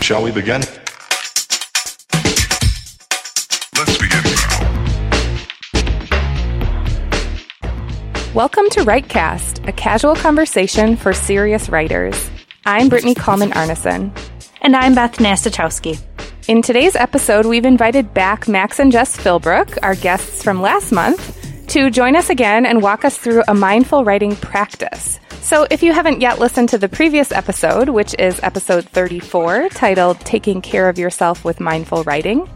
Shall we begin? Let's begin now. Welcome to WriteCast, a casual conversation for serious writers. I'm Brittany Kallman Arneson. And I'm Beth Nastachowski. In today's episode, we've invited back Max and Jess Philbrook, our guests from last month, to join us again and walk us through a mindful writing practice. So, if you haven't yet listened to the previous episode, which is episode 34, titled Taking Care of Yourself with Mindful Writing,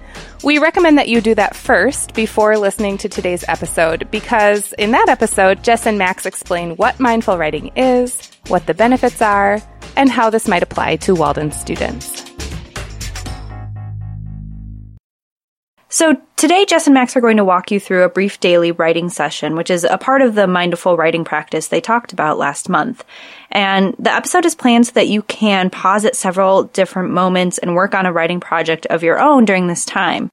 we recommend that you do that first before listening to today's episode because in that episode, Jess and Max explain what mindful writing is, what the benefits are, and how this might apply to Walden students. So, today, Jess and Max are going to walk you through a brief daily writing session, which is a part of the mindful writing practice they talked about last month. And the episode is planned so that you can pause at several different moments and work on a writing project of your own during this time.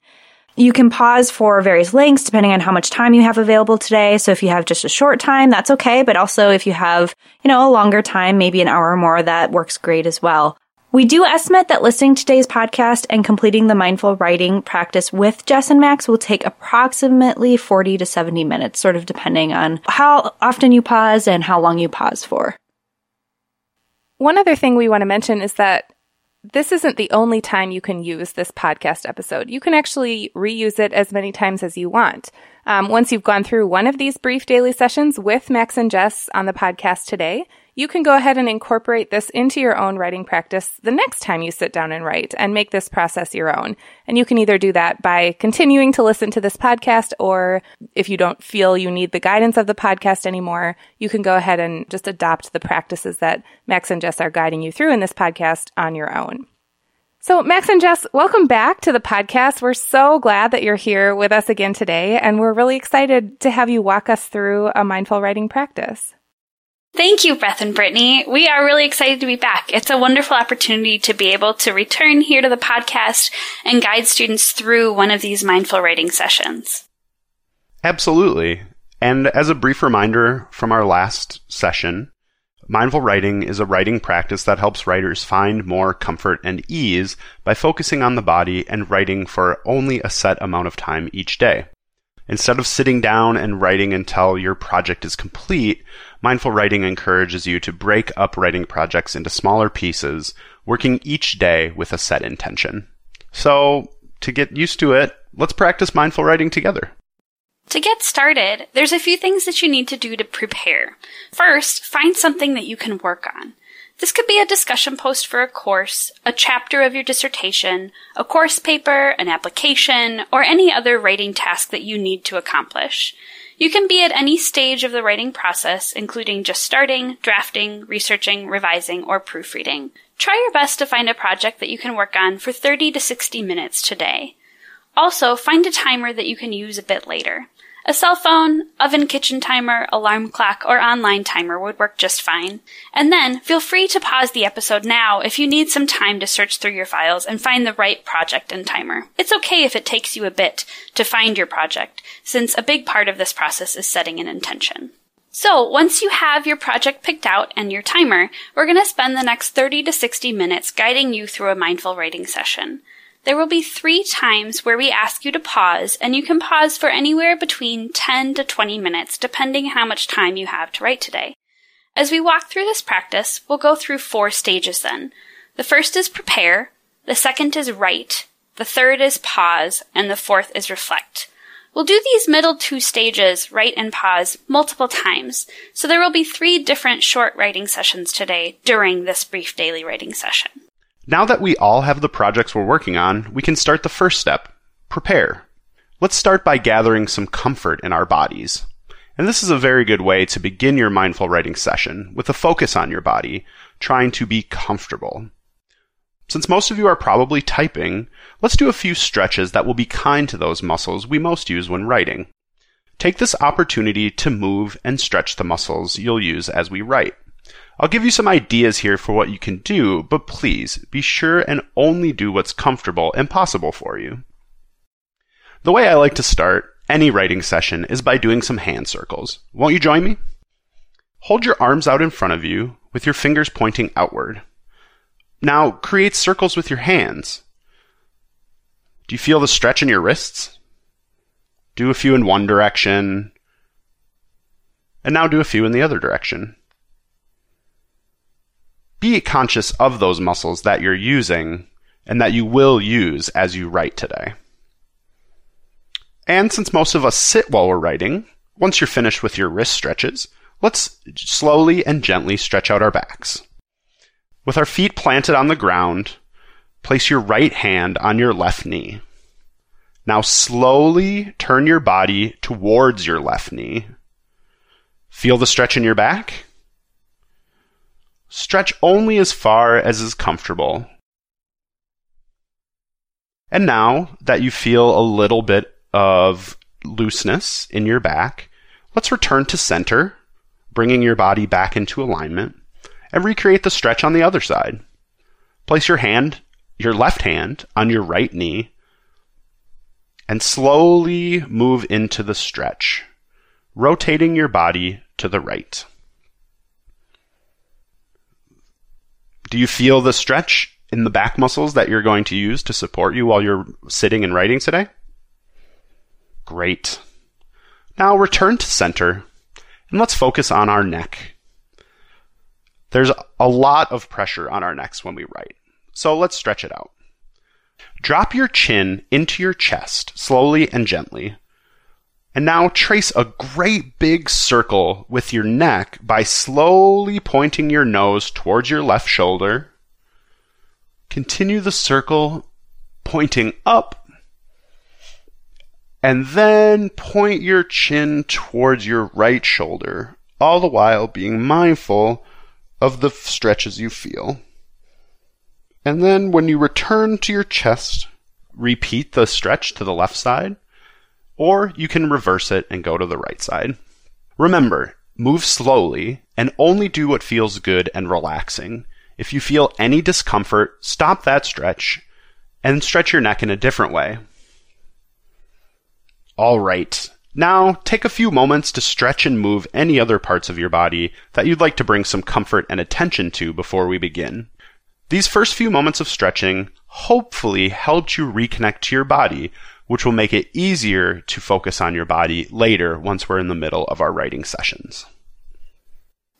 You can pause for various lengths depending on how much time you have available today. So if you have just a short time, that's okay. But also if you have, you know, a longer time, maybe an hour or more, that works great as well. We do estimate that listening to today's podcast and completing the mindful writing practice with Jess and Max will take approximately 40 to 70 minutes, sort of depending on how often you pause and how long you pause for. One other thing we want to mention is that this isn't the only time you can use this podcast episode. You can actually reuse it as many times as you want. Um, once you've gone through one of these brief daily sessions with Max and Jess on the podcast today, you can go ahead and incorporate this into your own writing practice the next time you sit down and write and make this process your own. And you can either do that by continuing to listen to this podcast, or if you don't feel you need the guidance of the podcast anymore, you can go ahead and just adopt the practices that Max and Jess are guiding you through in this podcast on your own. So, Max and Jess, welcome back to the podcast. We're so glad that you're here with us again today, and we're really excited to have you walk us through a mindful writing practice. Thank you, Beth and Brittany. We are really excited to be back. It's a wonderful opportunity to be able to return here to the podcast and guide students through one of these mindful writing sessions. Absolutely. And as a brief reminder from our last session, mindful writing is a writing practice that helps writers find more comfort and ease by focusing on the body and writing for only a set amount of time each day. Instead of sitting down and writing until your project is complete, mindful writing encourages you to break up writing projects into smaller pieces, working each day with a set intention. So, to get used to it, let's practice mindful writing together. To get started, there's a few things that you need to do to prepare. First, find something that you can work on. This could be a discussion post for a course, a chapter of your dissertation, a course paper, an application, or any other writing task that you need to accomplish. You can be at any stage of the writing process, including just starting, drafting, researching, revising, or proofreading. Try your best to find a project that you can work on for 30 to 60 minutes today. Also, find a timer that you can use a bit later. A cell phone, oven kitchen timer, alarm clock, or online timer would work just fine. And then feel free to pause the episode now if you need some time to search through your files and find the right project and timer. It's okay if it takes you a bit to find your project, since a big part of this process is setting an intention. So, once you have your project picked out and your timer, we're going to spend the next 30 to 60 minutes guiding you through a mindful writing session. There will be three times where we ask you to pause, and you can pause for anywhere between 10 to 20 minutes, depending how much time you have to write today. As we walk through this practice, we'll go through four stages then. The first is prepare, the second is write, the third is pause, and the fourth is reflect. We'll do these middle two stages, write and pause, multiple times, so there will be three different short writing sessions today during this brief daily writing session. Now that we all have the projects we're working on, we can start the first step prepare. Let's start by gathering some comfort in our bodies. And this is a very good way to begin your mindful writing session with a focus on your body, trying to be comfortable. Since most of you are probably typing, let's do a few stretches that will be kind to those muscles we most use when writing. Take this opportunity to move and stretch the muscles you'll use as we write. I'll give you some ideas here for what you can do, but please be sure and only do what's comfortable and possible for you. The way I like to start any writing session is by doing some hand circles. Won't you join me? Hold your arms out in front of you with your fingers pointing outward. Now create circles with your hands. Do you feel the stretch in your wrists? Do a few in one direction, and now do a few in the other direction. Be conscious of those muscles that you're using and that you will use as you write today. And since most of us sit while we're writing, once you're finished with your wrist stretches, let's slowly and gently stretch out our backs. With our feet planted on the ground, place your right hand on your left knee. Now slowly turn your body towards your left knee. Feel the stretch in your back? Stretch only as far as is comfortable. And now that you feel a little bit of looseness in your back, let's return to center, bringing your body back into alignment, and recreate the stretch on the other side. Place your hand, your left hand, on your right knee, and slowly move into the stretch, rotating your body to the right. Do you feel the stretch in the back muscles that you're going to use to support you while you're sitting and writing today? Great. Now return to center and let's focus on our neck. There's a lot of pressure on our necks when we write, so let's stretch it out. Drop your chin into your chest slowly and gently. And now trace a great big circle with your neck by slowly pointing your nose towards your left shoulder. Continue the circle pointing up and then point your chin towards your right shoulder, all the while being mindful of the stretches you feel. And then when you return to your chest, repeat the stretch to the left side, or you can reverse it and go to the right side. Remember, move slowly and only do what feels good and relaxing. If you feel any discomfort, stop that stretch and stretch your neck in a different way. All right. Now, take a few moments to stretch and move any other parts of your body that you'd like to bring some comfort and attention to before we begin. These first few moments of stretching hopefully helped you reconnect to your body, which will make it easier to focus on your body later once we're in the middle of our writing sessions.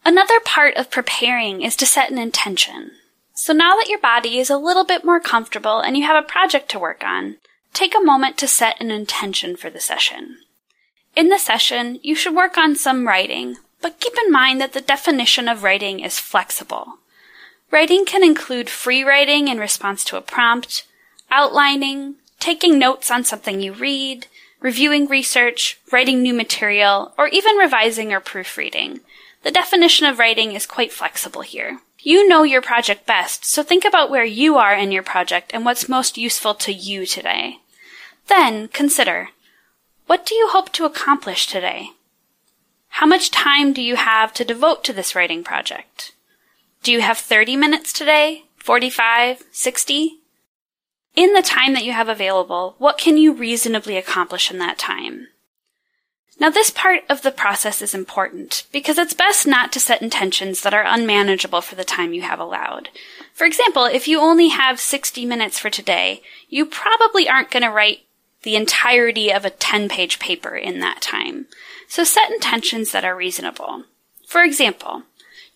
Another part of preparing is to set an intention. So now that your body is a little bit more comfortable and you have a project to work on, Take a moment to set an intention for the session. In the session, you should work on some writing, but keep in mind that the definition of writing is flexible. Writing can include free writing in response to a prompt, outlining, taking notes on something you read, reviewing research, writing new material, or even revising or proofreading. The definition of writing is quite flexible here. You know your project best, so think about where you are in your project and what's most useful to you today. Then consider, what do you hope to accomplish today? How much time do you have to devote to this writing project? Do you have 30 minutes today? 45? 60? In the time that you have available, what can you reasonably accomplish in that time? Now, this part of the process is important because it's best not to set intentions that are unmanageable for the time you have allowed. For example, if you only have 60 minutes for today, you probably aren't going to write the entirety of a 10 page paper in that time. So set intentions that are reasonable. For example,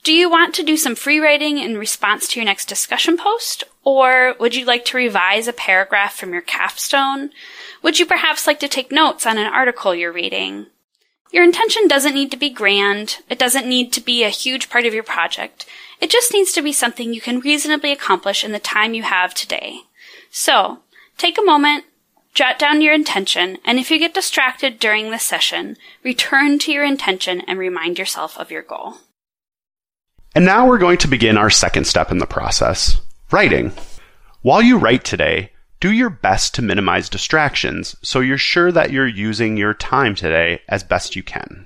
do you want to do some free writing in response to your next discussion post? Or would you like to revise a paragraph from your capstone? Would you perhaps like to take notes on an article you're reading? Your intention doesn't need to be grand. It doesn't need to be a huge part of your project. It just needs to be something you can reasonably accomplish in the time you have today. So, take a moment, jot down your intention, and if you get distracted during the session, return to your intention and remind yourself of your goal. And now we're going to begin our second step in the process writing. While you write today, do your best to minimize distractions so you're sure that you're using your time today as best you can.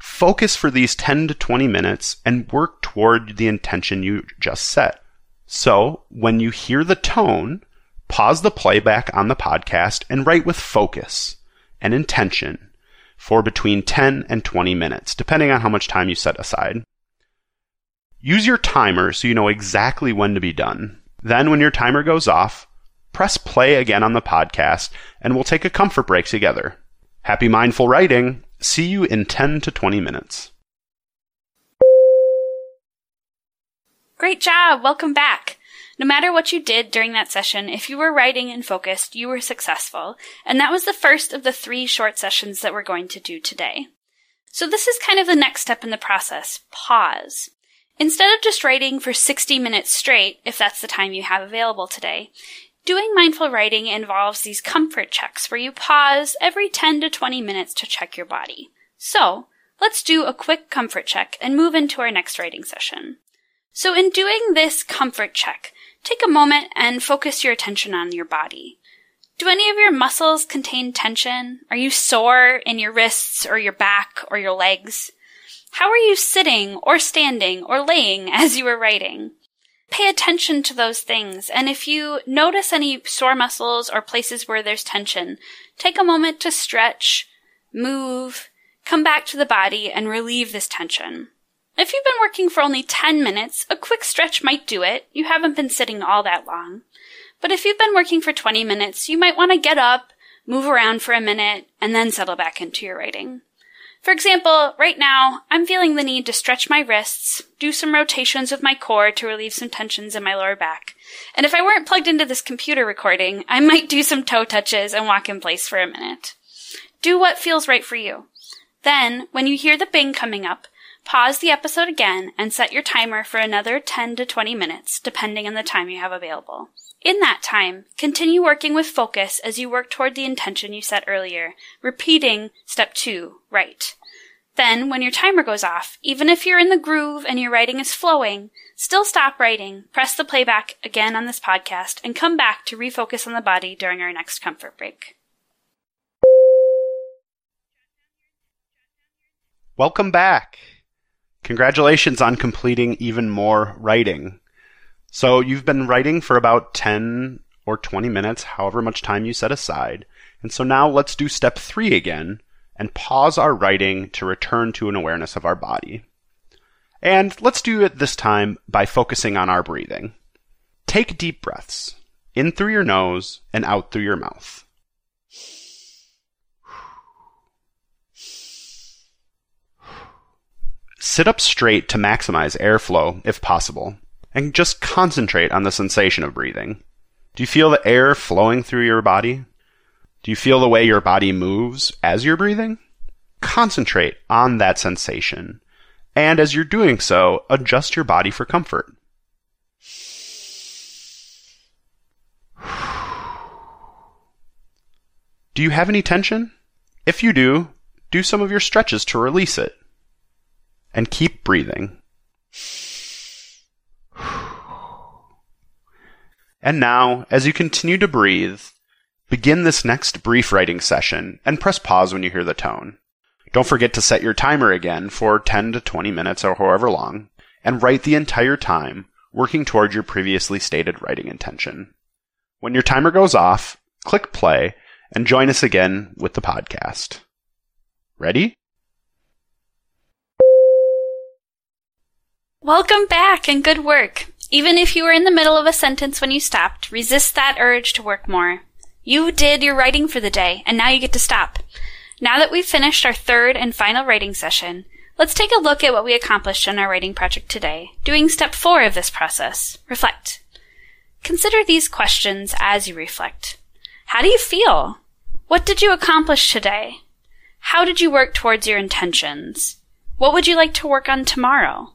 Focus for these 10 to 20 minutes and work toward the intention you just set. So, when you hear the tone, pause the playback on the podcast and write with focus and intention for between 10 and 20 minutes, depending on how much time you set aside. Use your timer so you know exactly when to be done. Then, when your timer goes off, press play again on the podcast and we'll take a comfort break together. Happy mindful writing. See you in 10 to 20 minutes. Great job! Welcome back! No matter what you did during that session, if you were writing and focused, you were successful. And that was the first of the three short sessions that we're going to do today. So this is kind of the next step in the process. Pause. Instead of just writing for 60 minutes straight, if that's the time you have available today, doing mindful writing involves these comfort checks where you pause every 10 to 20 minutes to check your body. So, let's do a quick comfort check and move into our next writing session. So in doing this comfort check, take a moment and focus your attention on your body. Do any of your muscles contain tension? Are you sore in your wrists or your back or your legs? How are you sitting or standing or laying as you are writing? Pay attention to those things, and if you notice any sore muscles or places where there's tension, take a moment to stretch, move, come back to the body, and relieve this tension. If you've been working for only 10 minutes, a quick stretch might do it. You haven't been sitting all that long. But if you've been working for 20 minutes, you might want to get up, move around for a minute, and then settle back into your writing. For example, right now, I'm feeling the need to stretch my wrists, do some rotations of my core to relieve some tensions in my lower back. And if I weren't plugged into this computer recording, I might do some toe touches and walk in place for a minute. Do what feels right for you. Then, when you hear the bing coming up, pause the episode again and set your timer for another 10 to 20 minutes, depending on the time you have available. In that time, continue working with focus as you work toward the intention you set earlier, repeating step two, write. Then, when your timer goes off, even if you're in the groove and your writing is flowing, still stop writing, press the playback again on this podcast, and come back to refocus on the body during our next comfort break. Welcome back. Congratulations on completing even more writing. So you've been writing for about 10 or 20 minutes, however much time you set aside. And so now let's do step three again and pause our writing to return to an awareness of our body. And let's do it this time by focusing on our breathing. Take deep breaths in through your nose and out through your mouth. Sit up straight to maximize airflow if possible, and just concentrate on the sensation of breathing. Do you feel the air flowing through your body? Do you feel the way your body moves as you're breathing? Concentrate on that sensation, and as you're doing so, adjust your body for comfort. Do you have any tension? If you do, do some of your stretches to release it and keep breathing. And now, as you continue to breathe, begin this next brief writing session and press pause when you hear the tone. Don't forget to set your timer again for 10 to 20 minutes or however long, and write the entire time, working toward your previously stated writing intention. When your timer goes off, click play and join us again with the podcast. Ready? Welcome back and good work. Even if you were in the middle of a sentence when you stopped, resist that urge to work more. You did your writing for the day, and now you get to stop. Now that we've finished our third and final writing session, let's take a look at what we accomplished in our writing project today, doing step four of this process. Reflect. Consider these questions as you reflect. How do you feel? What did you accomplish today? How did you work towards your intentions? What would you like to work on tomorrow?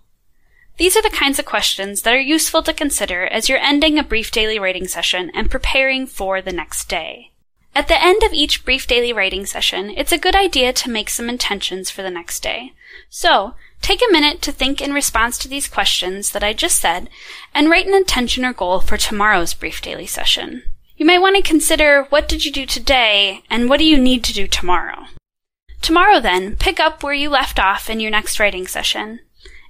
These are the kinds of questions that are useful to consider as you're ending a brief daily writing session and preparing for the next day. At the end of each brief daily writing session, it's a good idea to make some intentions for the next day. So, take a minute to think in response to these questions that I just said and write an intention or goal for tomorrow's brief daily session. You might want to consider what did you do today and what do you need to do tomorrow. Tomorrow then, pick up where you left off in your next writing session.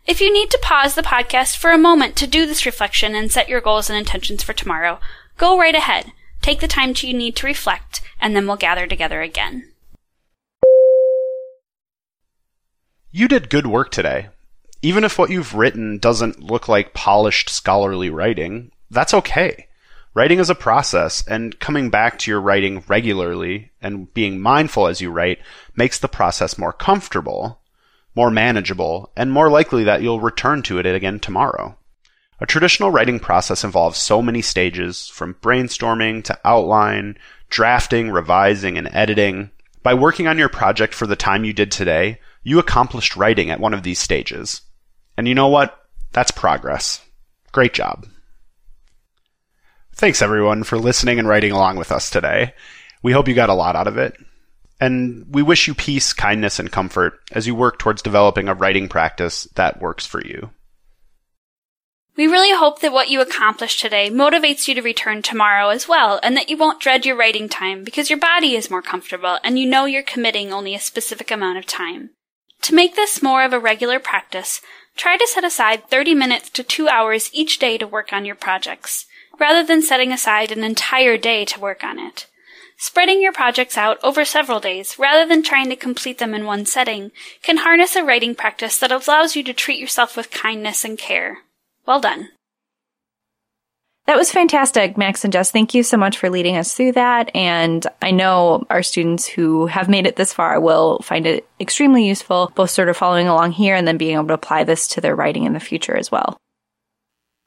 If you need to pause the podcast for a moment to do this reflection and set your goals and intentions for tomorrow, go right ahead. Take the time you need to reflect, and then we'll gather together again. You did good work today. Even if what you've written doesn't look like polished scholarly writing, that's okay. Writing is a process, and coming back to your writing regularly and being mindful as you write makes the process more comfortable, more manageable, and more likely that you'll return to it again tomorrow. A traditional writing process involves so many stages, from brainstorming to outline, drafting, revising, and editing. By working on your project for the time you did today, you accomplished writing at one of these stages. And you know what? That's progress. Great job. Thanks everyone for listening and writing along with us today. We hope you got a lot out of it. And we wish you peace, kindness, and comfort as you work towards developing a writing practice that works for you. We really hope that what you accomplished today motivates you to return tomorrow as well, and that you won't dread your writing time because your body is more comfortable and you know you're committing only a specific amount of time. To make this more of a regular practice, try to set aside 30 minutes to 2 hours each day to work on your projects, rather than setting aside an entire day to work on it. Spreading your projects out over several days, rather than trying to complete them in one setting, can harness a writing practice that allows you to treat yourself with kindness and care. Well done. That was fantastic, Max and Jess. Thank you so much for leading us through that. And I know our students who have made it this far will find it extremely useful, both sort of following along here and then being able to apply this to their writing in the future as well.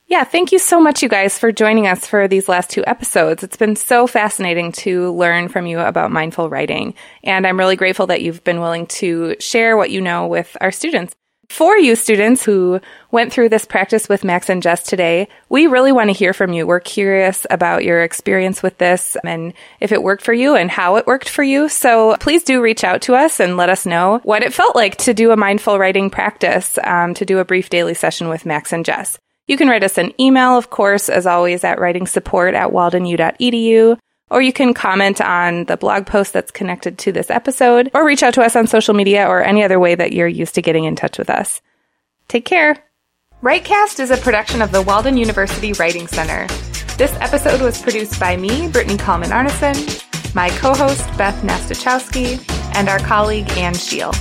Yeah, thank you so much, you guys, for joining us for these last two episodes. It's been so fascinating to learn from you about mindful writing. And I'm really grateful that you've been willing to share what you know with our students. For you students who went through this practice with Max and Jess today, we really want to hear from you. We're curious about your experience with this and if it worked for you and how it worked for you. So please do reach out to us and let us know what it felt like to do a mindful writing practice, um, to do a brief daily session with Max and Jess. You can write us an email, of course, as always, at writingsupport at waldenu.edu, or you can comment on the blog post that's connected to this episode, or reach out to us on social media or any other way that you're used to getting in touch with us. Take care. Writecast is a production of the Walden University Writing Center. This episode was produced by me, Brittany Kallman Arneson, my co host, Beth Nastachowski, and our colleague, Anne Shield.